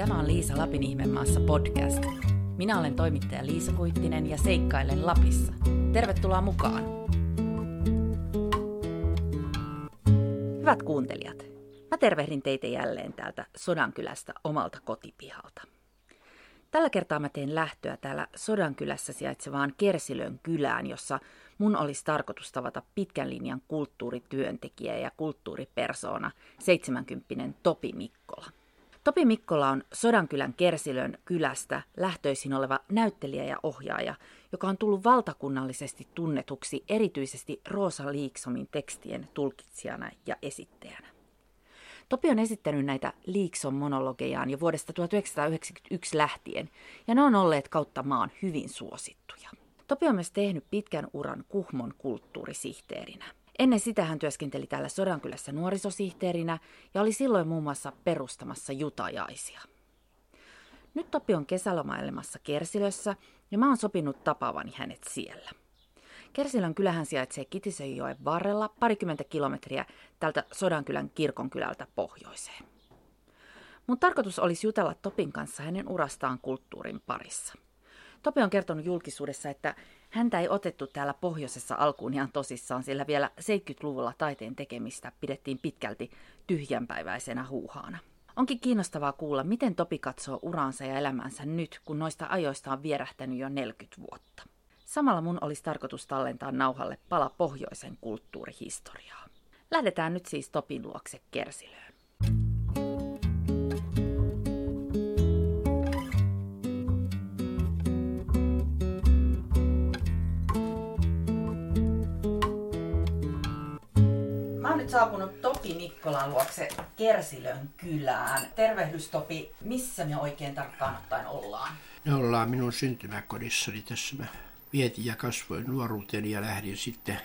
Tämä on Liisa Lapin ihmemaassa podcast. Minä olen toimittaja Liisa Kuittinen ja seikkailen Lapissa. Tervetuloa mukaan! Hyvät kuuntelijat, mä tervehdin teitä jälleen täältä Sodankylästä omalta kotipihalta. Tällä kertaa mä teen lähtöä täällä Sodankylässä sijaitsevaan Kersilön kylään, jossa mun olisi tarkoitus tavata pitkän linjan kulttuurityöntekijä ja kulttuuripersona 70 Topi Mikkola. Topi Mikkola on Sodankylän Kersilön kylästä lähtöisin oleva näyttelijä ja ohjaaja, joka on tullut valtakunnallisesti tunnetuksi erityisesti Roosa Liiksomin tekstien tulkitsijana ja esittäjänä. Topi on esittänyt näitä Liikson monologejaan jo vuodesta 1991 lähtien, ja ne on olleet kautta maan hyvin suosittuja. Topi on myös tehnyt pitkän uran Kuhmon kulttuurisihteerinä. Ennen sitä hän työskenteli täällä Sodankylässä nuorisosihteerinä ja oli silloin muun muassa perustamassa jutajaisia. Nyt Topi on kesälomailemassa Kersilössä ja mä oon sopinut tapaavani hänet siellä. Kersilön kylähän sijaitsee Kitisenjoen varrella parikymmentä kilometriä tältä Sodankylän kirkonkylältä pohjoiseen. Mun tarkoitus olisi jutella Topin kanssa hänen urastaan kulttuurin parissa. Topi on kertonut julkisuudessa, että häntä ei otettu täällä pohjoisessa alkuun ihan tosissaan, sillä vielä 70-luvulla taiteen tekemistä pidettiin pitkälti tyhjänpäiväisenä huuhaana. Onkin kiinnostavaa kuulla, miten Topi katsoo uraansa ja elämänsä nyt, kun noista ajoista on vierähtänyt jo 40 vuotta. Samalla mun olisi tarkoitus tallentaa nauhalle pala pohjoisen kulttuurihistoriaa. Lähdetään nyt siis Topin luokse Kersilöön. Nyt saapunut Topi Mikkolan luokse Kersilön kylään. Tervehdys Topi, missä me oikein tarkkaan ottaen ollaan? Me ollaan minun syntymäkodissani tässä. Mä vietin ja kasvoin nuoruuteni ja lähdin sitten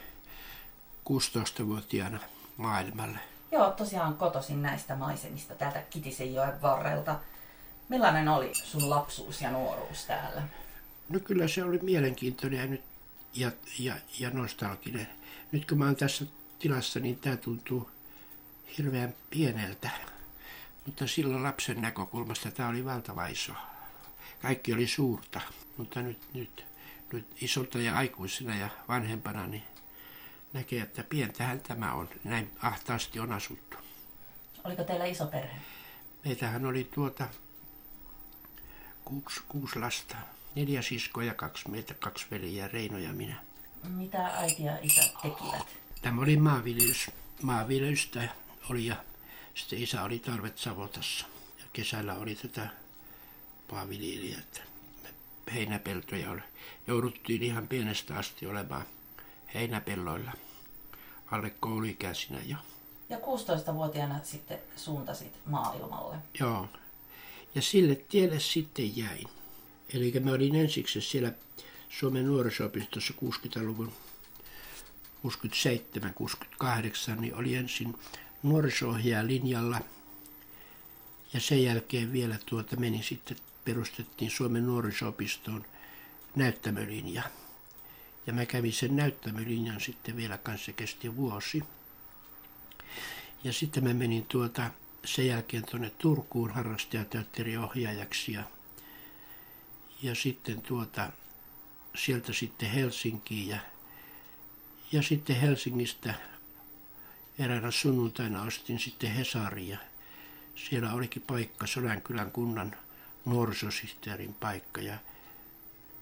16-vuotiaana maailmalle. Joo, tosiaan kotosin näistä maisemista täältä Kitisenjoen varrelta. Millainen oli sun lapsuus ja nuoruus täällä? No kyllä se oli mielenkiintoinen ja, nyt, ja, ja, ja nostalginen. Nyt kun mä oon tässä tilassa, niin tämä tuntuu hirveän pieneltä. Mutta silloin lapsen näkökulmasta tämä oli valtava iso. Kaikki oli suurta, mutta nyt, nyt, nyt isolta ja aikuisena ja vanhempana niin näkee, että pientähän tämä on. Näin ahtaasti on asuttu. Oliko teillä iso perhe? Meitähän oli tuota kuusi, kuusi lasta. Neljä siskoa ja kaksi meitä, kaksi veliä, Reino ja minä. Mitä äiti ja isä tekivät? Tämä oli maanviljelys, maanviljelystä oli ja sitten isä oli tarvet Savotassa. Ja kesällä oli tätä maanviljelijää, että heinäpeltoja oli. Jouduttiin ihan pienestä asti olemaan heinäpelloilla alle kouluikäisinä jo. Ja 16-vuotiaana sitten suuntasit maailmalle. Joo. Ja sille tielle sitten jäin. Eli mä olin ensiksi siellä Suomen nuorisopistossa 60-luvun 67-68, niin oli ensin nuoriso linjalla ja sen jälkeen vielä tuota meni sitten, perustettiin Suomen nuorisopistoon näyttämölinja. Ja mä kävin sen näyttämölinjan sitten vielä kanssa, kesti vuosi. Ja sitten mä menin tuota sen jälkeen tuonne Turkuun harrastajateatteriohjaajaksi ja, ja sitten tuota, sieltä sitten Helsinkiin ja, ja sitten Helsingistä eräänä sunnuntaina ostin sitten Hesaria. Siellä olikin paikka, Sodankylän kunnan nuorisosihteerin paikka ja,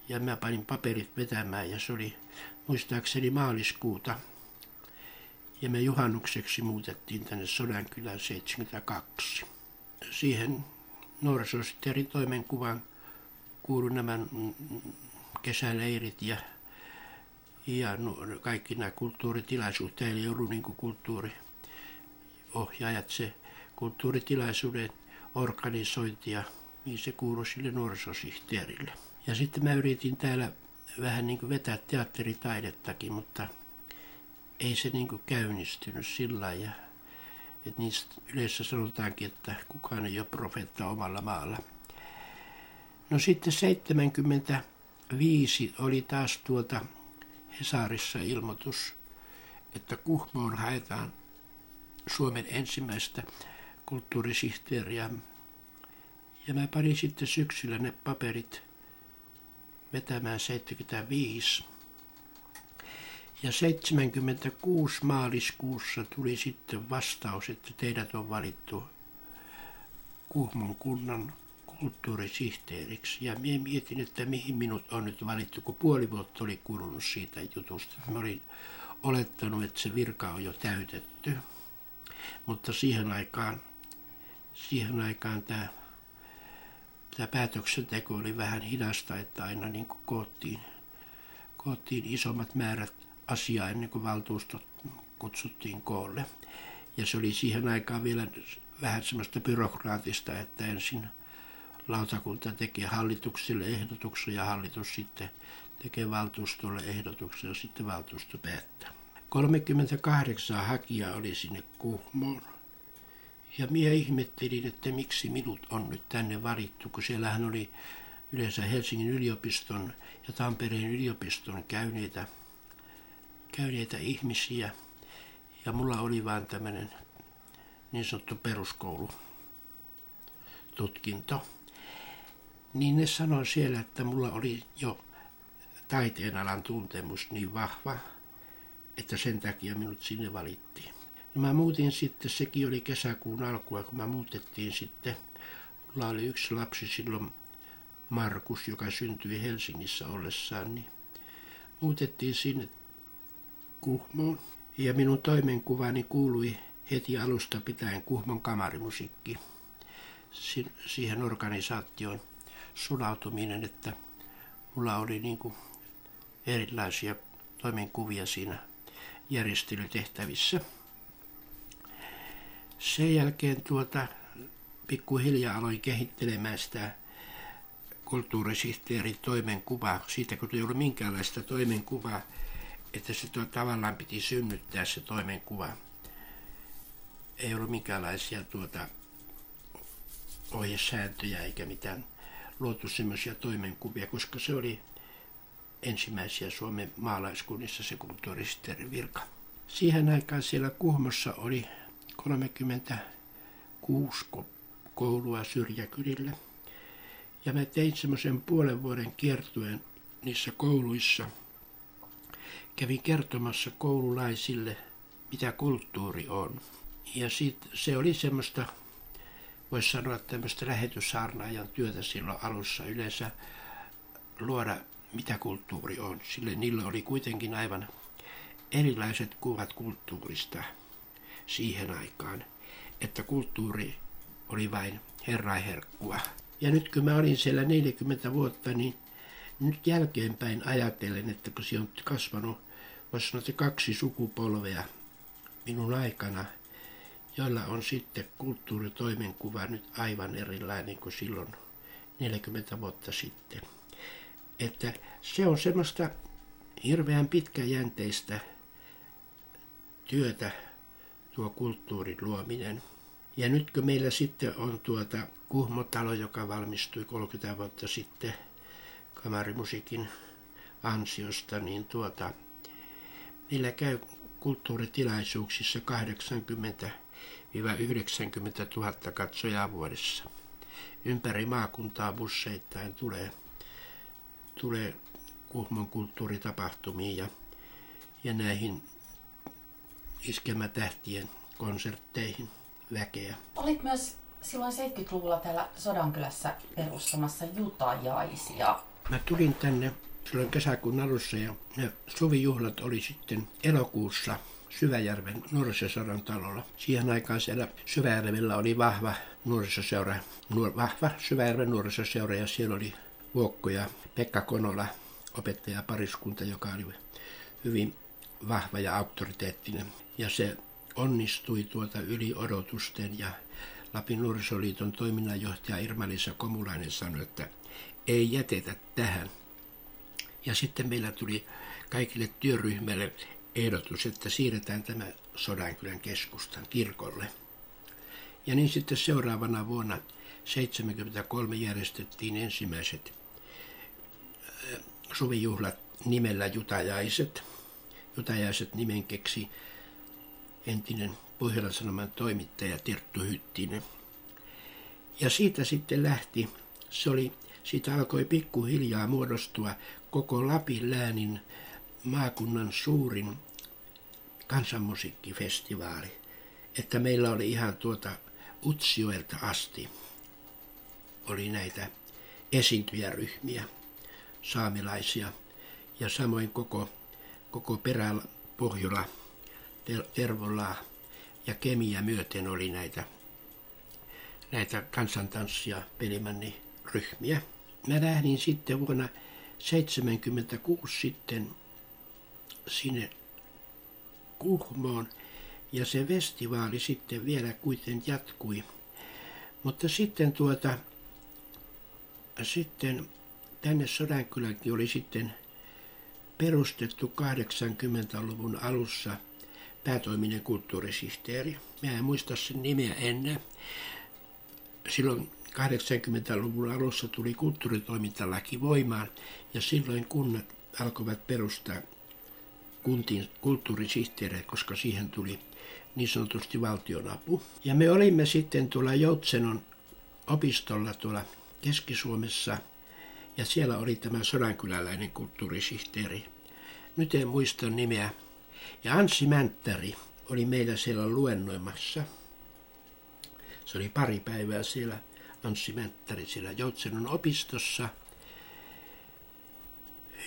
ja mä panin paperit vetämään ja se oli muistaakseni maaliskuuta. Ja me juhannukseksi muutettiin tänne Sodankylän 72. Siihen nuorisosihteerin toimenkuvan kuului nämä kesäleirit ja, ja kaikki nämä kulttuuritilaisuudet. Täällä ei ollut niin kulttuuriohjaajat se kulttuuritilaisuuden organisointi ja niin se kuului sille nuorisosihteerille. Ja sitten mä yritin täällä vähän niin vetää teatteritaidettakin, mutta ei se niin käynnistynyt sillä ja että niistä yleensä sanotaankin, että kukaan ei ole profeetta omalla maalla. No sitten 75 oli taas tuota Hesarissa ilmoitus, että Kuhmoon haetaan Suomen ensimmäistä kulttuurisihteeriä Ja mä panin sitten syksyllä ne paperit vetämään 75. Ja 76 maaliskuussa tuli sitten vastaus, että teidät on valittu Kuhmon kunnan kulttuurisihteeriksi. Ja minä mietin, että mihin minut on nyt valittu, kun puoli vuotta oli kulunut siitä jutusta. Mä olin olettanut, että se virka on jo täytetty. Mutta siihen aikaan, siihen aikaan tämä, tämä päätöksenteko oli vähän hidasta, että aina niin kuin koottiin, koottiin isommat määrät asiaa ennen kuin valtuustot kutsuttiin koolle. Ja se oli siihen aikaan vielä vähän semmoista byrokraatista, että ensin lautakunta tekee hallitukselle ehdotuksen ja hallitus sitten tekee valtuustolle ehdotuksen ja sitten valtuusto päättää. 38 hakijaa oli sinne Kuhmoon. Ja minä ihmettelin, että miksi minut on nyt tänne valittu, kun siellähän oli yleensä Helsingin yliopiston ja Tampereen yliopiston käyneitä, käyneitä ihmisiä. Ja mulla oli vain tämmöinen niin sanottu peruskoulu tutkinto. Niin ne sanoi siellä, että mulla oli jo taiteenalan tuntemus niin vahva, että sen takia minut sinne valittiin. No mä muutin sitten, sekin oli kesäkuun alkua, kun mä muutettiin sitten. Mulla oli yksi lapsi silloin, Markus, joka syntyi Helsingissä ollessaan, niin muutettiin sinne Kuhmoon. Ja minun toimenkuvani kuului heti alusta pitäen Kuhmon kamarimusiikki. Siihen organisaatioon sulautuminen, että mulla oli niin kuin erilaisia toimenkuvia siinä järjestelytehtävissä. Sen jälkeen tuota, pikkuhiljaa aloin kehittelemään sitä kulttuurisihteerin toimenkuvaa, siitä kun ei ollut minkäänlaista toimenkuvaa, että se tuo, tavallaan piti synnyttää se toimenkuva. Ei ollut minkäänlaisia tuota, ohjesääntöjä eikä mitään luotu semmoisia toimenkuvia, koska se oli ensimmäisiä Suomen maalaiskunnissa se kulttuurisihteerin virka. Siihen aikaan siellä Kuhmossa oli 36 koulua syrjäkylillä. Ja mä tein semmoisen puolen vuoden kiertueen niissä kouluissa. Kävin kertomassa koululaisille, mitä kulttuuri on. Ja sit se oli semmoista, voisi sanoa tämmöistä lähetyssaarnaajan työtä silloin alussa yleensä luoda mitä kulttuuri on. Sille niillä oli kuitenkin aivan erilaiset kuvat kulttuurista siihen aikaan, että kulttuuri oli vain herraiherkkua. Ja nyt kun mä olin siellä 40 vuotta, niin nyt jälkeenpäin ajatellen, että kun se on kasvanut, voisi sanoa, että kaksi sukupolvea minun aikana, joilla on sitten kulttuuritoimenkuva nyt aivan erilainen kuin silloin 40 vuotta sitten. Että se on semmoista hirveän pitkäjänteistä työtä, tuo kulttuurin luominen. Ja nyt kun meillä sitten on tuota Kuhmotalo, joka valmistui 30 vuotta sitten kamarimusiikin ansiosta, niin tuota, meillä käy kulttuuritilaisuuksissa 80 90 000 katsojaa vuodessa. Ympäri maakuntaa busseittain tulee tulee Kuhmon kulttuuritapahtumiin ja, ja näihin iskelmätähtien konsertteihin väkeä. Olit myös silloin 70-luvulla täällä Sodankylässä perustamassa jutajaisia. Mä tulin tänne silloin kesäkuun alussa ja ne suvijuhlat oli sitten elokuussa Syväjärven nuorisoseura talolla. Siihen aikaan siellä Syväjärvellä oli vahva nuorisoseura, nuor, vahva Syväjärven nuorisoseura ja siellä oli Vuokko ja Pekka Konola, opettaja pariskunta, joka oli hyvin vahva ja auktoriteettinen. Ja se onnistui tuota yli odotusten ja Lapin nuorisoliiton toiminnanjohtaja Irma-Liisa Komulainen sanoi, että ei jätetä tähän. Ja sitten meillä tuli kaikille työryhmille ehdotus, että siirretään tämä Sodankylän keskustan kirkolle. Ja niin sitten seuraavana vuonna 1973 järjestettiin ensimmäiset suvijuhlat nimellä Jutajaiset. Jutajaiset nimen keksi entinen Pohjolan Sanoman toimittaja Terttu Hyttinen. Ja siitä sitten lähti, se oli, siitä alkoi pikkuhiljaa muodostua koko Lapin läänin maakunnan suurin kansanmusiikkifestivaali. Että meillä oli ihan tuota Utsioelta asti oli näitä esiintyjäryhmiä, saamilaisia ja samoin koko, koko perä Pohjola, ja Kemiä myöten oli näitä, näitä kansantanssia pelimanni ryhmiä. Mä lähdin sitten vuonna 1976 sitten sinne Kuhmoon ja se festivaali sitten vielä kuitenkin jatkui. Mutta sitten tuota, sitten tänne Sodankylänkin oli sitten perustettu 80-luvun alussa päätoiminen kulttuurisihteeri. Mä en muista sen nimeä ennen. Silloin 80-luvun alussa tuli kulttuuritoimintalaki voimaan ja silloin kunnat alkoivat perustaa kuntiin kulttuurisihteereitä, koska siihen tuli niin sanotusti valtionapu. Ja me olimme sitten tuolla Joutsenon opistolla tuolla Keski-Suomessa ja siellä oli tämä sodankyläläinen kulttuurisihteeri. Nyt en muista nimeä. Ja Anssi Mänttäri oli meillä siellä luennoimassa. Se oli pari päivää siellä Anssi Mänttäri siellä Joutsenon opistossa.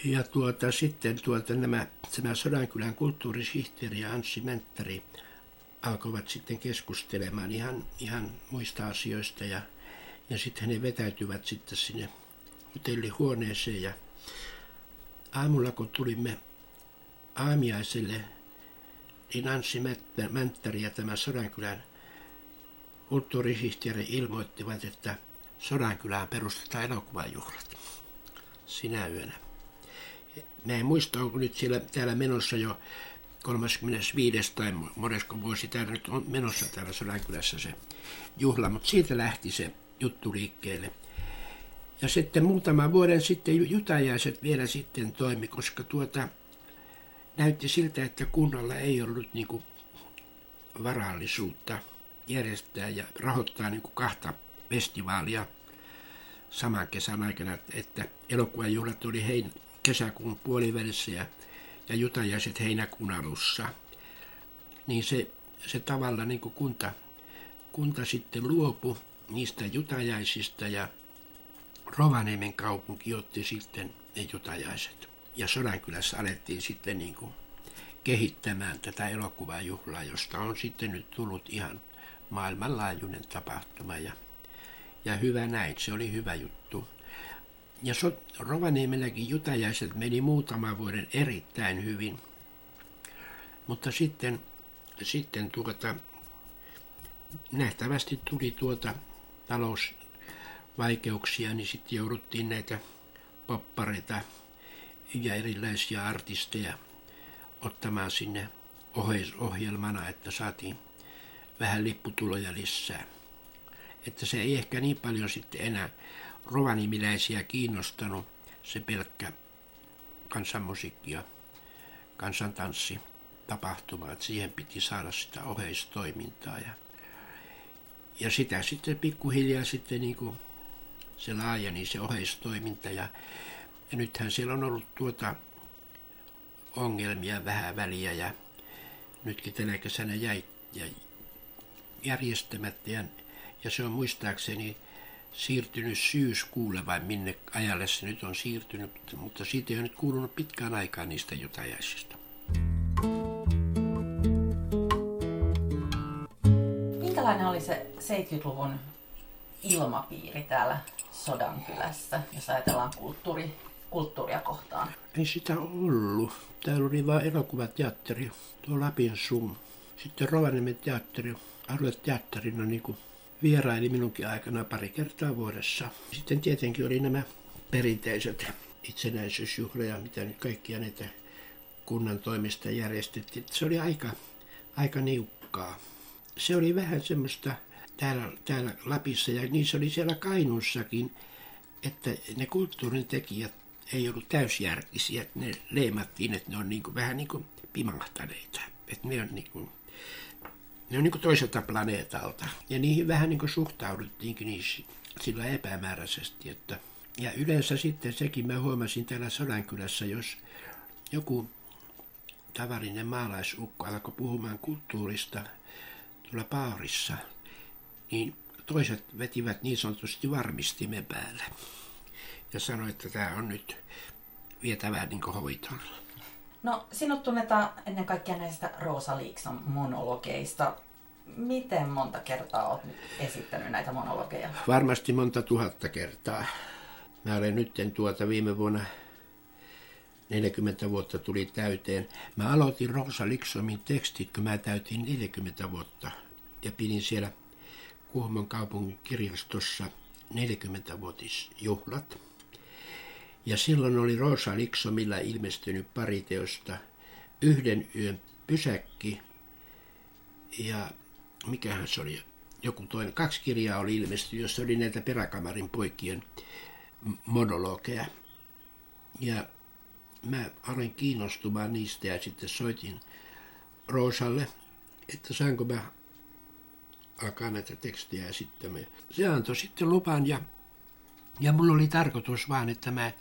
Ja tuota, sitten tuota, nämä, tämä Sodankylän kulttuurisihteeri ja Anssi Mänttäri alkoivat sitten keskustelemaan ihan, ihan muista asioista ja, ja sitten he vetäytyvät sitten sinne hotellihuoneeseen ja aamulla kun tulimme aamiaiselle, niin Anssi Mänttäri ja tämä Sodankylän kulttuurisihteeri ilmoittivat, että Sodankylään perustetaan elokuvajuhlat sinä yönä. Mä en muista, onko nyt siellä, täällä menossa jo 35. tai monesko vuosi täällä nyt on menossa täällä Sodankylässä se juhla, mutta siitä lähti se juttu liikkeelle. Ja sitten muutama vuoden sitten jutajaiset vielä sitten toimi, koska tuota, näytti siltä, että kunnalla ei ollut niin kuin varallisuutta järjestää ja rahoittaa niin kuin kahta festivaalia saman kesän aikana, että elokuvajuhlat oli hein, kesäkuun puolivälissä ja, ja jutajaiset heinäkuun alussa. Niin se, se tavalla niin kuin kunta, kunta sitten luopui niistä jutajaisista ja Rovaniemen kaupunki otti sitten ne jutajaiset. Ja Sodankylässä alettiin sitten niin kuin kehittämään tätä elokuvajuhlaa, josta on sitten nyt tullut ihan maailmanlaajuinen tapahtuma ja, ja hyvä näin, se oli hyvä juttu. Ja so, Rovaniemelläkin jutajaiset meni muutama vuoden erittäin hyvin, mutta sitten, sitten tuota, nähtävästi tuli tuota talousvaikeuksia, niin sitten jouduttiin näitä poppareita ja erilaisia artisteja ottamaan sinne ohjelmana, että saatiin vähän lipputuloja lisää. Että se ei ehkä niin paljon sitten enää rovaniemiläisiä kiinnostanut se pelkkä kansanmusiikki ja kansantanssi tapahtuma, että siihen piti saada sitä oheistoimintaa ja ja sitä sitten pikkuhiljaa sitten niin kuin se laajeni se oheistoiminta ja, ja nythän siellä on ollut tuota ongelmia vähän väliä ja nytkin tänä kesänä jäi, jäi järjestämättä ja, ja se on muistaakseni siirtynyt syyskuulle vai minne ajalle se nyt on siirtynyt, mutta siitä ei ole nyt kuulunut pitkään aikaa niistä jutajaisista. minkälainen oli se 70-luvun ilmapiiri täällä Sodankylässä, jos ajatellaan kulttuuri, kulttuuria kohtaan? Ei sitä ollut. Täällä oli vain elokuvateatteri, tuo Lapin Sum. Sitten Rovaniemen teatteri, alueteatterina niin kuin vieraili minunkin aikana pari kertaa vuodessa. Sitten tietenkin oli nämä perinteiset itsenäisyysjuhlia, mitä nyt kaikkia näitä kunnan toimista järjestettiin. Se oli aika, aika niukkaa se oli vähän semmoista täällä, täällä Lapissa ja niin se oli siellä Kainuussakin, että ne kulttuurin tekijät ei ollut täysjärkisiä, ne leimattiin, että ne on niin kuin, vähän niin kuin pimahtaneita. Että ne on niin kuin ne on niin kuin toiselta planeetalta. Ja niihin vähän niin kuin suhtauduttiinkin niissä sillä epämääräisesti. Että, ja yleensä sitten sekin mä huomasin täällä Sodankylässä, jos joku tavallinen maalaisukko alkoi puhumaan kulttuurista tuolla paarissa, niin toiset vetivät niin sanotusti varmistimen päälle ja sanoi, että tämä on nyt vietävää niin hoitoon. No, sinut tunnetaan ennen kaikkea näistä Rosa Liikson monologeista. Miten monta kertaa olet nyt esittänyt näitä monologeja? Varmasti monta tuhatta kertaa. Mä olen nyt tuota viime vuonna 40 vuotta tuli täyteen. Mä aloitin Rosa Liksomin tekstit, kun mä täytin 40 vuotta. Ja pidin siellä Kuhmon kaupungin kirjastossa 40-vuotisjuhlat. Ja silloin oli Rosa Liksomilla ilmestynyt pari teosta. Yhden yön pysäkki ja mikähän se oli, joku toinen, kaksi kirjaa oli ilmestynyt, jossa oli näitä peräkamarin poikien monologeja. Ja mä aloin kiinnostumaan niistä ja sitten soitin Roosalle, että saanko mä alkaa näitä tekstejä esittämään. Se antoi sitten lupan ja, ja mulla oli tarkoitus vaan, että mä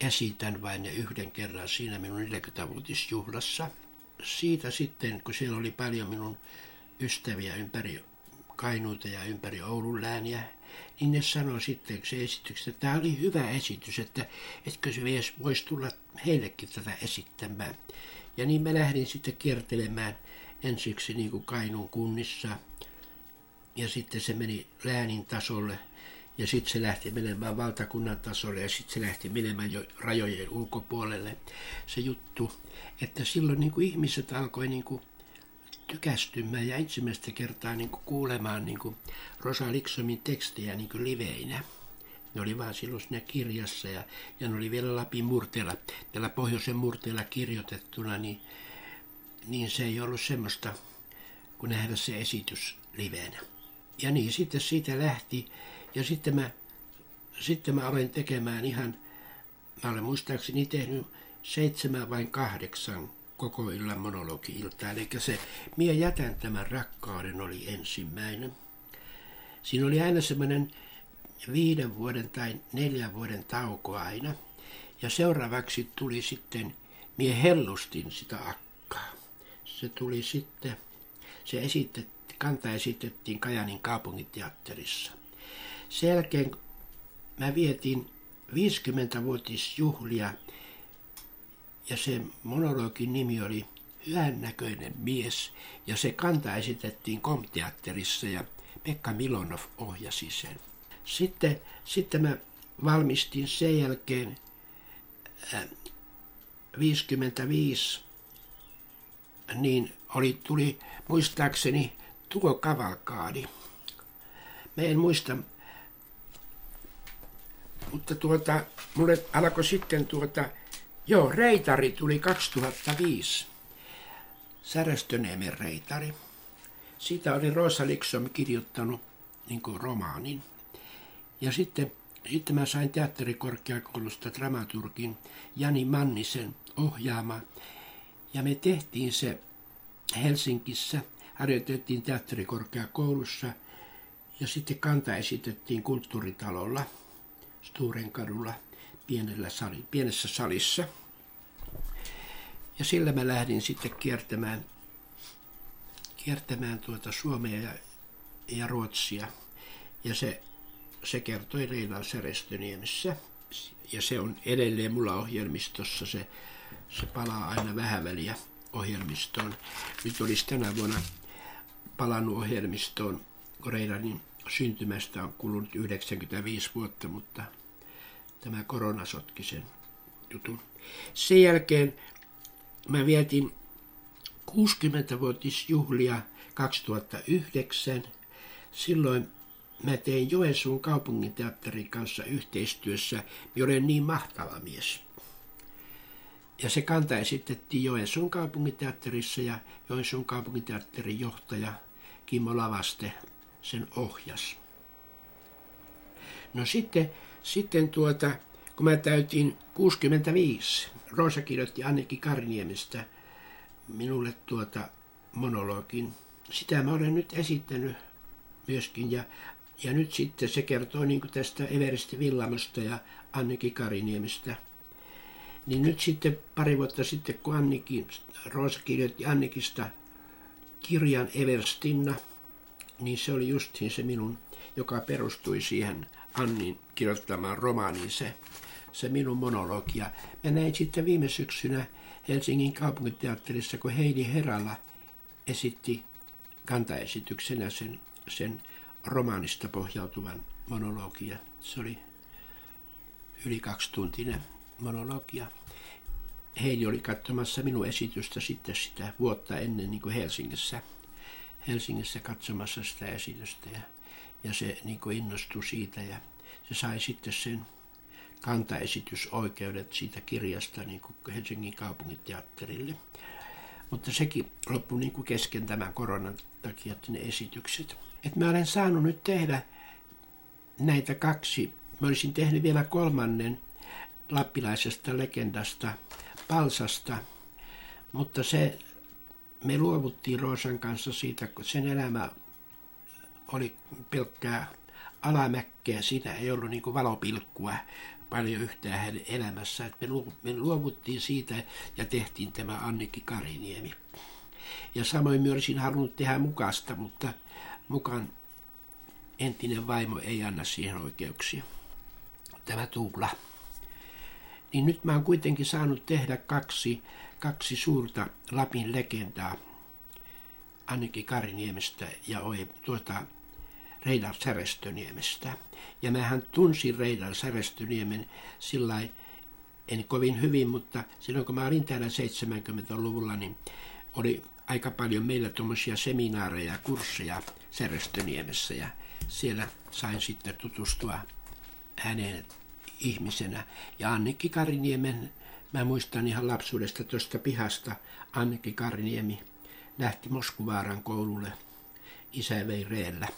esitän vain ne yhden kerran siinä minun 40-vuotisjuhlassa. Siitä sitten, kun siellä oli paljon minun ystäviä ympäri Kainuuta ja ympäri Oulun lääniä, niin ne sanoi sitten se esityksestä, että tämä oli hyvä esitys, että etkö se mies voisi tulla heillekin tätä esittämään. Ja niin mä lähdin sitten kiertelemään ensiksi niin kuin Kainuun kunnissa, ja sitten se meni läänin tasolle, ja sitten se lähti menemään valtakunnan tasolle, ja sitten se lähti menemään jo rajojen ulkopuolelle. Se juttu, että silloin niin kuin ihmiset alkoi niin kuin tykästymään ja ensimmäistä kertaa niin kuin kuulemaan niin kuin Rosa Liksomin tekstejä niin kuin liveinä. Ne oli vaan silloin siinä kirjassa ja, ja ne oli vielä Lapin murteella, tällä pohjoisen murteella kirjoitettuna, niin, niin se ei ollut semmoista kuin nähdä se esitys liveenä. Ja niin sitten siitä lähti ja sitten mä, sitten mä aloin tekemään ihan, mä olen muistaakseni tehnyt seitsemän vai kahdeksan koko illan monologi-ilta. Eli se Mie jätän tämän rakkauden oli ensimmäinen. Siinä oli aina semmoinen viiden vuoden tai neljän vuoden tauko aina. Ja seuraavaksi tuli sitten Mie hellustin sitä akkaa. Se tuli sitten, se esitettiin, kanta esitettiin Kajanin kaupunginteatterissa. Sen jälkeen mä vietin 50-vuotisjuhlia ja se monologin nimi oli Hyvän näköinen mies ja se kanta esitettiin komteatterissa ja Pekka Milonov ohjasi sen. Sitten, sitten mä valmistin sen jälkeen äh, 55, niin oli, tuli muistaakseni tuo kavalkaadi. Mä en muista, mutta tuota, mulle alkoi sitten tuota Joo, Reitari tuli 2005. Säröstöniemen Reitari. Siitä oli Rosa Liksom kirjoittanut niin kuin romaanin. Ja sitten, sitten mä sain teatterikorkeakoulusta dramaturgin Jani Mannisen ohjaama. Ja me tehtiin se Helsingissä, harjoitettiin teatterikorkeakoulussa ja sitten kanta esitettiin kulttuuritalolla Sturenkadulla – pienellä sali, pienessä salissa. Ja sillä mä lähdin sitten kiertämään, kiertämään tuota Suomea ja, ja Ruotsia. Ja se, se kertoi Reilan Särestöniemessä. Ja se on edelleen mulla ohjelmistossa. Se, se palaa aina vähän väliä ohjelmistoon. Nyt olisi tänä vuonna palannut ohjelmistoon, kun Reilanin syntymästä on kulunut 95 vuotta, mutta tämä korona sotki sen jutun. Sen jälkeen mä vietin 60-vuotisjuhlia 2009. Silloin mä tein Joensuun kaupunginteatterin kanssa yhteistyössä. Mä olen niin mahtava mies. Ja se kanta esitettiin Joensuun kaupunginteatterissa ja Joensuun kaupunginteatterin johtaja Kimmo Lavaste sen ohjas. No sitten sitten tuota, kun mä täytin 65, Roosa kirjoitti Anneki Karniemestä minulle tuota monologin sitä mä olen nyt esittänyt myöskin. Ja, ja nyt sitten se kertoo niin tästä Everesti Villamosta ja Anniki Kariniemestä. Niin nyt sitten pari vuotta sitten, kun Anniki, Roosa kirjoitti Annikista kirjan Everstinna, niin se oli justiin se minun, joka perustui siihen Annin kirjoittamaan romaaniin se, se minun monologia. Mä näin sitten viime syksynä Helsingin kaupunkiteatterissa, kun Heidi Herala esitti kantaesityksenä sen, sen romaanista pohjautuvan monologia. Se oli yli kaksituntinen monologia. Heidi oli katsomassa minun esitystä sitten sitä vuotta ennen niin kuin Helsingissä, Helsingissä katsomassa sitä esitystä ja, ja se niin kuin innostui siitä ja se sai sitten sen kantaesitysoikeudet siitä kirjasta niin kuin Helsingin kaupunginteatterille. Mutta sekin loppui niin kuin kesken tämän koronan takia ne esitykset. Et mä olen saanut nyt tehdä näitä kaksi. Mä olisin tehnyt vielä kolmannen lappilaisesta legendasta Palsasta, mutta se, me luovuttiin Roosan kanssa siitä, kun sen elämä oli pelkkää alamäkkeä, siinä ei ollut niin valopilkkua paljon yhtään hänen elämässä. Me, me luovuttiin siitä ja tehtiin tämä Anniki Kariniemi. Ja samoin myös olisin halunnut tehdä mukasta, mutta mukaan entinen vaimo ei anna siihen oikeuksia. Tämä Tuula. Niin nyt mä oon kuitenkin saanut tehdä kaksi, kaksi suurta Lapin legendaa. Anniki Kariniemestä ja Oe, tuota, Reidar Särestöniemestä. Ja mähän tunsin Reidar Särestöniemen sillä en kovin hyvin, mutta silloin kun mä olin täällä 70-luvulla, niin oli aika paljon meillä tuommoisia seminaareja ja kursseja Särestöniemessä ja siellä sain sitten tutustua häneen ihmisenä. Ja Annikki Kariniemen, mä muistan ihan lapsuudesta tuosta pihasta, Annikki Kariniemi lähti Moskuvaaran koululle. Isä vei reellä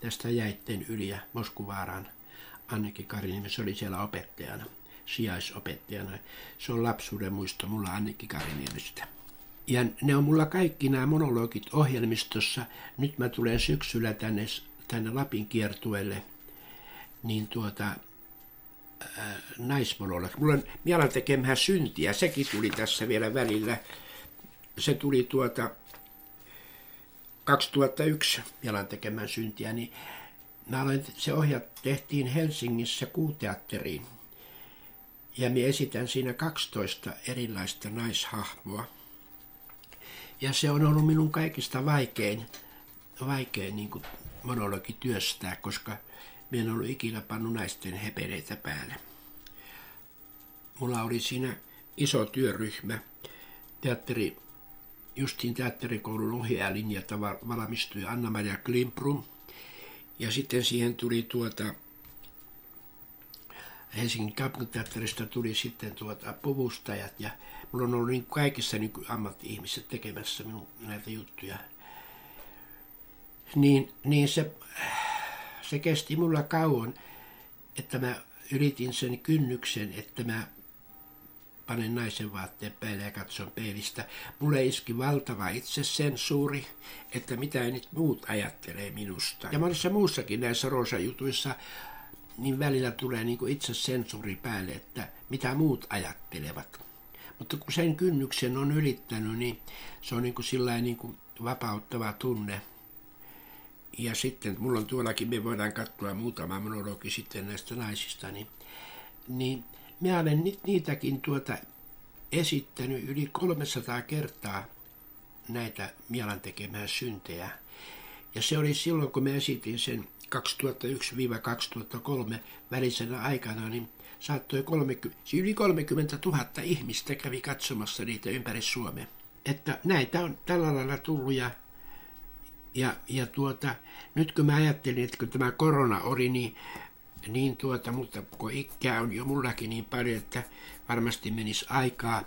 tästä jäitten yli ja Moskuvaaran Anneki Kariniemi, se oli siellä opettajana, sijaisopettajana. Se on lapsuuden muisto mulla Anneki Kariniemestä. Ja ne on mulla kaikki nämä monologit ohjelmistossa. Nyt mä tulen syksyllä tänne, tänne Lapin kiertueelle, niin tuota, äh, naismonologi. Mulla on mielellä tekemään syntiä, sekin tuli tässä vielä välillä. Se tuli tuota 2001 jalan tekemään syntiä, niin mä aloin, se ohjat tehtiin Helsingissä kuuteatteriin. Ja minä esitän siinä 12 erilaista naishahmoa. Ja se on ollut minun kaikista vaikein, vaikein niin monologi työstää, koska minä en ollut ikinä pannut naisten hepeleitä päälle. Mulla oli siinä iso työryhmä, teatteri justiin teatterikoulun ohjaajalinjalta valmistui Anna-Maria Klimprum. Ja sitten siihen tuli tuota, Helsingin kaupunginteatterista tuli sitten tuota puvustajat ja mulla on ollut niin kaikissa niin ammatti-ihmiset tekemässä minun näitä juttuja. Niin, niin se, se kesti mulla kauan, että mä yritin sen kynnyksen, että mä panen naisen vaatteen päälle ja katson peilistä. Mulle iski valtava itsesensuuri, että mitä nyt muut ajattelee minusta. Ja monessa muussakin näissä roosajutuissa niin välillä tulee niin itsesensuuri päälle, että mitä muut ajattelevat. Mutta kun sen kynnyksen on ylittänyt, niin se on niin kuin niin kuin vapauttava tunne. Ja sitten, mulla on tuollakin, me voidaan katsoa muutama monologi sitten näistä naisista, niin, niin Mä olen niitäkin tuota esittänyt yli 300 kertaa näitä Mielan tekemään syntejä. Ja se oli silloin, kun mä esitin sen 2001-2003 välisenä aikana, niin saattoi 30, siis yli 30 000 ihmistä kävi katsomassa niitä ympäri Suomea. Että näitä on tällä lailla tullut ja, ja, ja tuota, nyt kun mä ajattelin, että kun tämä korona oli, niin niin tuota, mutta kun ikää on jo mullakin niin paljon, että varmasti menisi aikaa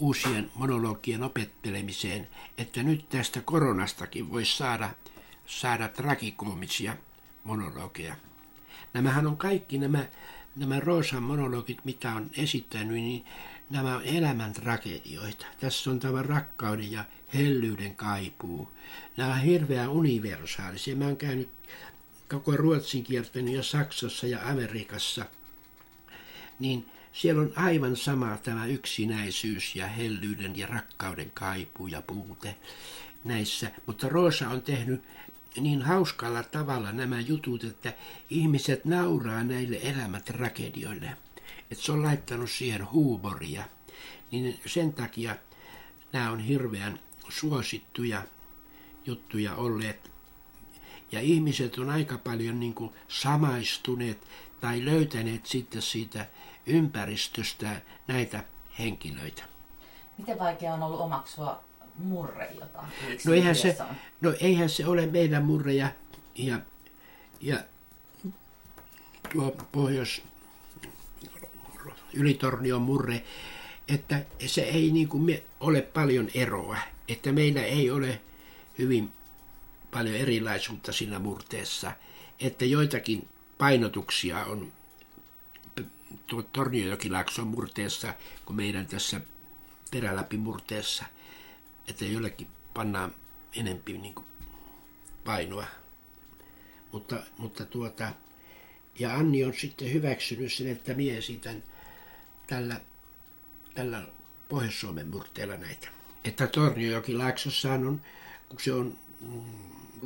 uusien monologien opettelemiseen, että nyt tästä koronastakin voisi saada, saada tragikoomisia monologeja. Nämähän on kaikki nämä, nämä Roosan monologit, mitä on esittänyt, niin nämä on elämän tragedioita. Tässä on tämä rakkauden ja hellyyden kaipuu. Nämä on hirveän universaalisia. Mä oon käynyt koko Ruotsin kiertänyt ja Saksassa ja Amerikassa. Niin siellä on aivan sama tämä yksinäisyys ja hellyyden ja rakkauden kaipuu ja puute näissä. Mutta Roosa on tehnyt niin hauskalla tavalla nämä jutut, että ihmiset nauraa näille elämätragedioille. Että se on laittanut siihen huumoria. Niin sen takia nämä on hirveän suosittuja juttuja olleet. Ja ihmiset on aika paljon niin kuin samaistuneet tai löytäneet sitten siitä ympäristöstä näitä henkilöitä. Miten vaikea on ollut omaksua murre, jota no eihän, se, no eihän se ole meidän murre ja, ja, ja tuo Pohjois Ylitornion murre, että se ei niin kuin ole paljon eroa, että meillä ei ole hyvin paljon erilaisuutta siinä murteessa, että joitakin painotuksia on Torniojokilaakson murteessa kuin meidän tässä peräläpimurteessa, että jollekin pannaan enempi niin kuin painoa. Mutta, mutta tuota, ja Anni on sitten hyväksynyt sen, että mie esitän tällä, tällä Pohjois-Suomen murteella näitä. Että Torniojokilaaksossaan on, kun se on mm,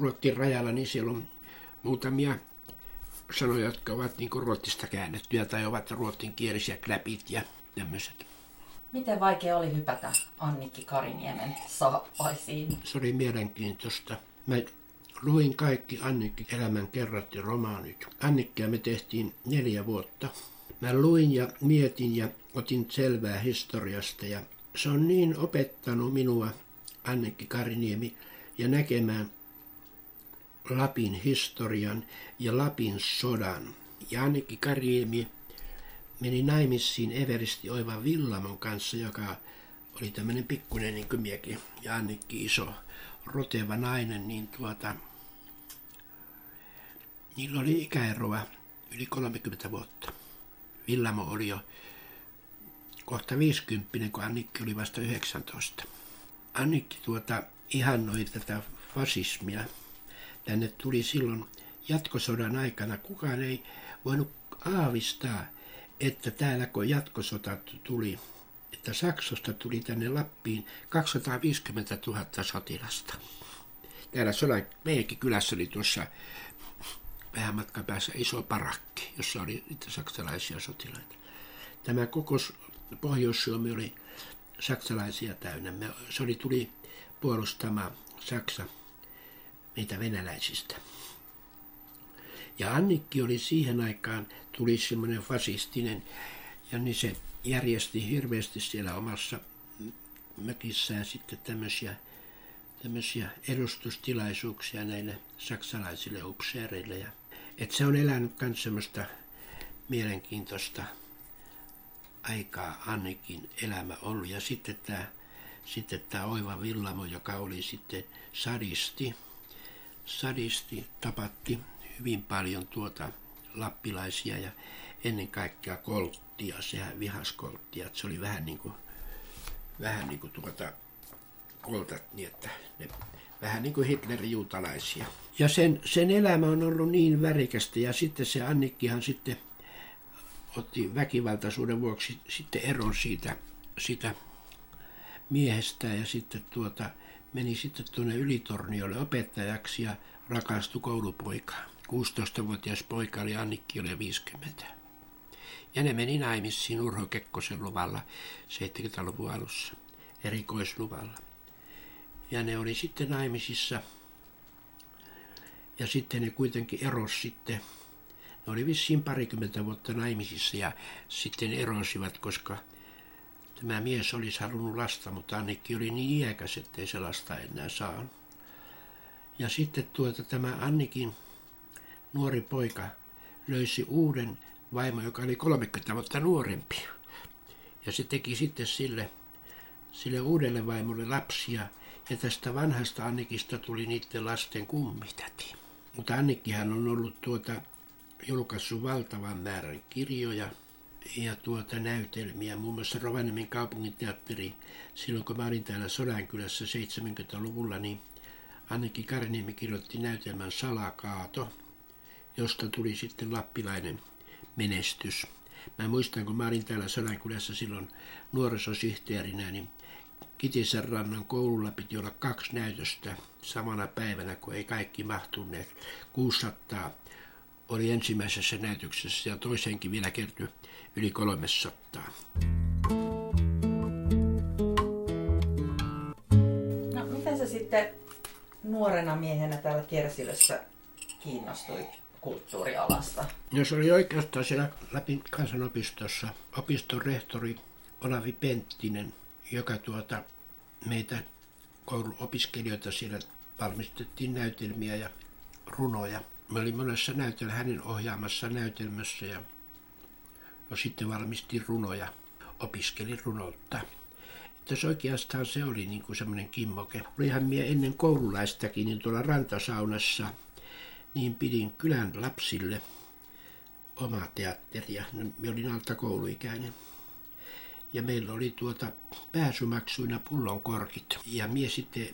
Ruotsin rajalla, niin siellä on muutamia sanoja, jotka ovat niin kuin ruottista käännettyjä tai ovat ruotsinkielisiä kläpit ja tämmöiset. Miten vaikea oli hypätä Annikki Kariniemen saappaisiin? Se oli mielenkiintoista. Mä luin kaikki Annikki elämän kerrat ja romaanit. Annikkia me tehtiin neljä vuotta. Mä luin ja mietin ja otin selvää historiasta ja se on niin opettanut minua, Annikki Kariniemi, ja näkemään Lapin historian ja Lapin sodan. Ja Annikki Kariemi meni naimisiin Everesti Oiva Villamon kanssa, joka oli tämmöinen pikkuinen niin kuin miekin ja Annikki iso roteva nainen, niin tuota, niillä oli ikäeroa yli 30 vuotta. Villamo oli jo kohta 50, kun Annikki oli vasta 19. Annikki tuota ihannoi tätä fasismia tänne tuli silloin jatkosodan aikana. Kukaan ei voinut aavistaa, että täällä kun jatkosota tuli, että Saksasta tuli tänne Lappiin 250 000 sotilasta. Täällä sodan, meidänkin kylässä oli tuossa vähän matkan päässä iso parakki, jossa oli niitä saksalaisia sotilaita. Tämä koko Pohjois-Suomi oli saksalaisia täynnä. Se oli, tuli puolustamaan Saksa niitä venäläisistä. Ja Annikki oli siihen aikaan, tuli semmoinen fasistinen, ja niin se järjesti hirveästi siellä omassa mökissään sitten tämmöisiä, tämmöisiä edustustilaisuuksia näille saksalaisille upseereille. Ja, et se on elänyt myös semmoista mielenkiintoista aikaa Annikin elämä ollut. Ja sitten tämä sitten tämä Oiva Villamo, joka oli sitten sadisti, sadisti tapatti hyvin paljon tuota lappilaisia ja ennen kaikkea kolttia, sehän vihas kolttia, että se oli vähän niin kuin, vähän niin kuin tuota koltat niin, että ne vähän niin kuin Hitlerin juutalaisia. Ja sen, sen elämä on ollut niin värikästä ja sitten se Annikkihan sitten otti väkivaltaisuuden vuoksi sitten eron siitä, siitä miehestä ja sitten tuota, meni sitten tuonne Ylitorniolle opettajaksi ja rakastui koulupoikaan. 16-vuotias poika oli Annikki oli 50. Ja ne meni naimisiin Urho Kekkosen luvalla 70-luvun alussa, erikoisluvalla. Ja ne oli sitten naimisissa. Ja sitten ne kuitenkin eros sitten. Ne oli vissiin parikymmentä vuotta naimisissa ja sitten erosivat, koska Tämä mies olisi halunnut lasta, mutta Annikki oli niin iäkäs, ettei se lasta enää saa. Ja sitten tuota, tämä Annikin nuori poika löysi uuden vaimon, joka oli 30 vuotta nuorempi. Ja se teki sitten sille, sille uudelle vaimolle lapsia. Ja tästä vanhasta Annikista tuli niiden lasten kummitäti. Mutta Annikkihan on ollut tuota, julkaissut valtavan määrän kirjoja ja tuota näytelmiä, muun muassa Rovaniemen kaupungin teatteri. Silloin kun mä olin täällä Sodankylässä 70-luvulla, niin Anneki Karniemi kirjoitti näytelmän Salakaato, josta tuli sitten lappilainen menestys. Mä muistan, kun mä olin täällä Sodankylässä silloin nuorisosihteerinä, niin Kitisen rannan koululla piti olla kaksi näytöstä samana päivänä, kun ei kaikki mahtuneet. 600 oli ensimmäisessä näytöksessä ja toiseenkin vielä kertyi yli 300. No, miten sä sitten nuorena miehenä täällä Kersilössä kiinnostui kulttuurialasta? No se oli oikeastaan siellä Lapin kansanopistossa opiston rehtori Olavi Penttinen, joka tuota, meitä kouluopiskelijoita siellä valmistettiin näytelmiä ja runoja. Mä olin monessa näytelmä hänen ohjaamassa näytelmässä ja no sitten valmistin runoja, opiskelin runoutta. Että se oikeastaan se oli niin kuin semmoinen kimmoke. Olihan minä ennen koululaistakin niin tuolla rantasaunassa, niin pidin kylän lapsille omaa teatteria. No, minä olin alta kouluikäinen. Ja meillä oli tuota pääsymaksuina pullonkorkit. Ja minä sitten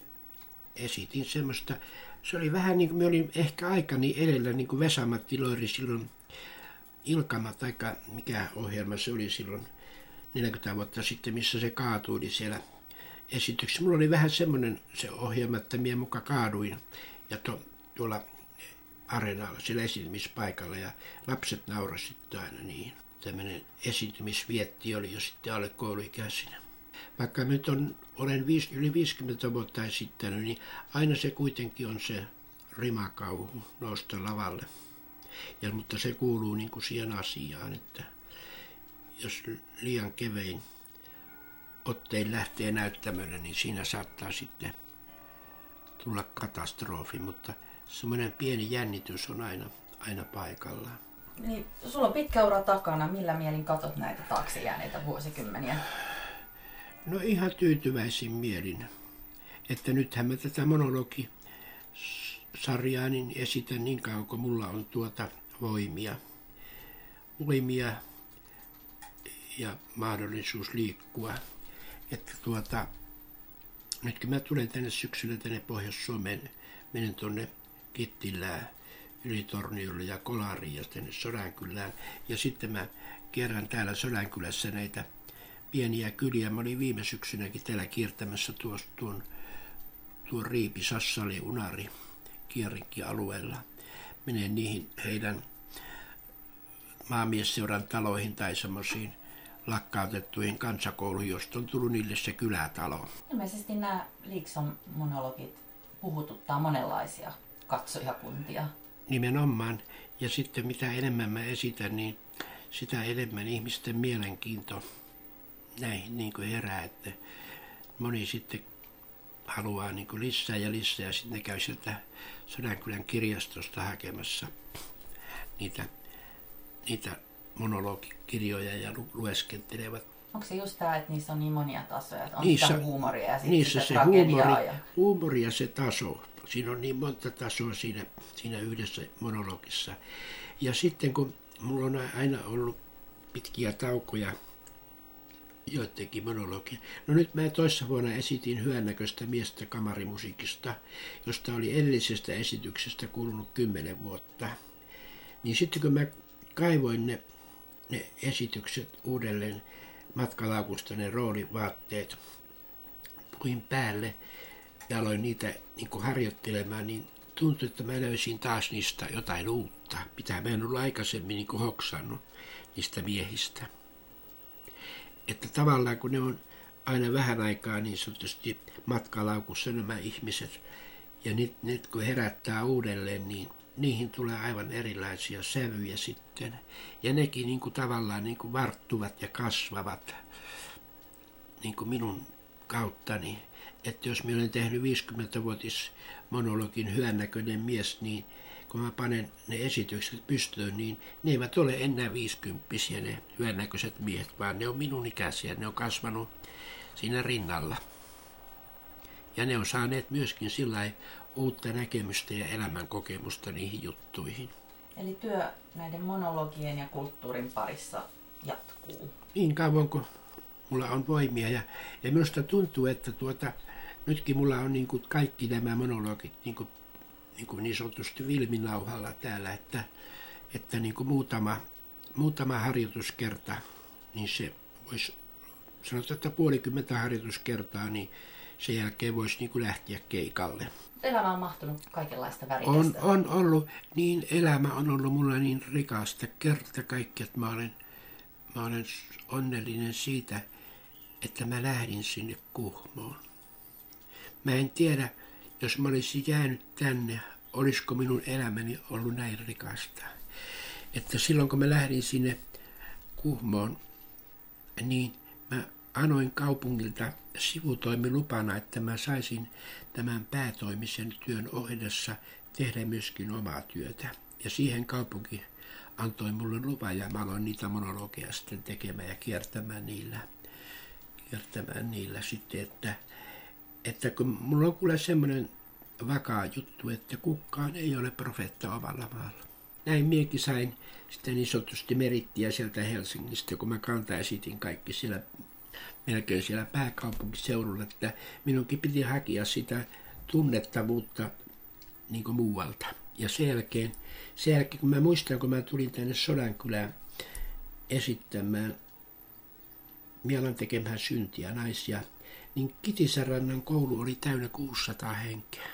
esitin semmoista, se oli vähän niin kuin, minä olin ehkä aikani edellä, niin kuin Vesamatti Loiri silloin Ilkama, tai mikä ohjelma se oli silloin 40 vuotta sitten, missä se kaatui niin siellä esityksessä. Mulla oli vähän semmoinen se ohjelma, että minä muka kaaduin ja to, tuolla areenalla, siellä esiintymispaikalla ja lapset naurasivat aina niin. Tämmöinen esiintymisvietti oli jo sitten alle kouluikäisinä. Vaikka nyt on, olen viis, yli 50 vuotta esittänyt, niin aina se kuitenkin on se rimakauhu nousta lavalle. Ja, mutta se kuuluu niin kuin siihen asiaan, että jos liian kevein ottein lähtee näyttämölle, niin siinä saattaa sitten tulla katastrofi, mutta semmoinen pieni jännitys on aina, aina paikallaan. Niin, sulla on pitkä ura takana. Millä mielin katot näitä taakse jääneitä vuosikymmeniä? No ihan tyytyväisin mielin. Että nythän mä tätä monologi sarjaa niin esitän niin kauan kuin mulla on tuota voimia. Voimia ja mahdollisuus liikkua. Että tuota, nyt kun mä tulen tänne syksyllä tänne Pohjois-Suomeen, menen tuonne Kittilään, Ylitorniolle ja Kolariin ja tänne Sodankylään. Ja sitten mä kerran täällä Sodankylässä näitä pieniä kyliä. Mä olin viime syksynäkin täällä kiertämässä tuosta tuon, tuon Riipi, Sassali, Unari, Kierikki-alueella. Menen niihin heidän maamiesseuran taloihin tai semmoisiin lakkautettuihin kansakouluihin, josta on tullut niille se kylätalo. Ilmeisesti nämä Liikson monologit puhututtaa monenlaisia katsojakuntia. Nimenomaan. Ja sitten mitä enemmän mä esitän, niin sitä enemmän ihmisten mielenkiinto näihin niin kuin herää, että moni sitten haluaa niin kuin lisää ja lisää ja sitten ne käy sieltä Sodankylän kirjastosta hakemassa niitä, niitä monologikirjoja ja lu- lueskentelevat. Onko se just tämä, että niissä on niin monia tasoja, että on Niissä- sitä huumoria ja sitten Niissä sitä se huumori, ja... huumori ja se taso. Siinä on niin monta tasoa siinä, siinä yhdessä monologissa. Ja sitten kun mulla on aina ollut pitkiä taukoja joidenkin monologia. No nyt mä toissa vuonna esitin hyvännäköistä miestä kamarimusiikista, josta oli edellisestä esityksestä kulunut kymmenen vuotta. Niin sitten kun mä kaivoin ne, ne esitykset uudelleen matkalaukusta, ne roolivaatteet, puin päälle ja aloin niitä niin kuin harjoittelemaan, niin tuntui, että mä löysin taas niistä jotain uutta, mitä mä en ollut aikaisemmin niin kuin hoksannut niistä miehistä. Että tavallaan kun ne on aina vähän aikaa niin sanotusti matkalaukussa nämä ihmiset, ja nyt, nyt kun herättää uudelleen, niin niihin tulee aivan erilaisia sävyjä sitten. Ja nekin niin kuin tavallaan niin kuin varttuvat ja kasvavat niin kuin minun kauttani. Että jos minä olen tehnyt 50-vuotis monologin hyvännäköinen mies, niin kun mä panen ne esitykset pystyyn, niin ne eivät ole enää viisikymppisiä ne hyvännäköiset miehet, vaan ne on minun ikäisiä. Ne on kasvanut siinä rinnalla. Ja ne on saaneet myöskin sillä uutta näkemystä ja elämän kokemusta niihin juttuihin. Eli työ näiden monologien ja kulttuurin parissa jatkuu? Niin kauan kuin mulla on voimia. Ja, ja minusta tuntuu, että tuota, nytkin mulla on niin kuin kaikki nämä monologit niin, kuin, niin, kuin niin sanotusti vilminauhalla täällä, että, että niin kuin muutama, muutama harjoituskerta, niin se voisi, sanotaan, että puolikymmentä harjoituskertaa, niin sen jälkeen voisi niin kuin lähteä keikalle. Elämä on mahtunut kaikenlaista värikästä. On, on ollut, niin elämä on ollut mulla niin rikasta kerta kaikki, että mä olen, mä olen onnellinen siitä, että mä lähdin sinne Kuhmoon. Mä en tiedä, jos mä olisin jäänyt tänne, olisiko minun elämäni ollut näin rikasta. Että silloin kun mä lähdin sinne Kuhmoon, niin mä anoin kaupungilta sivutoimilupana, että mä saisin tämän päätoimisen työn ohjassa tehdä myöskin omaa työtä. Ja siihen kaupunki antoi mulle luvan ja mä aloin niitä monologeja sitten tekemään ja kiertämään niillä, kiertämään niillä sitten, että, että kun mulla on kuule semmoinen vakaa juttu, että kukaan ei ole profeetta omalla maalla. Näin miekin sain sitten niin sanotusti merittiä sieltä Helsingistä, kun mä kanta esitin kaikki siellä melkein siellä pääkaupunkiseudulla, että minunkin piti hakea sitä tunnettavuutta niin kuin muualta. Ja sen jälkeen, sen jälkeen, kun mä muistan, kun mä tulin tänne Sodankylään esittämään Mielan tekemään syntiä naisia, niin Kitisärannan koulu oli täynnä 600 henkeä.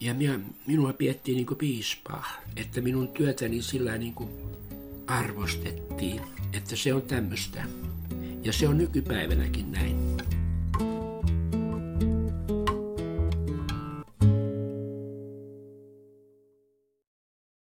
Ja minä, minua piettiin niin kuin piispaa, että minun työtäni sillä niin kuin arvostettiin, että se on tämmöistä. Ja se on nykypäivänäkin näin.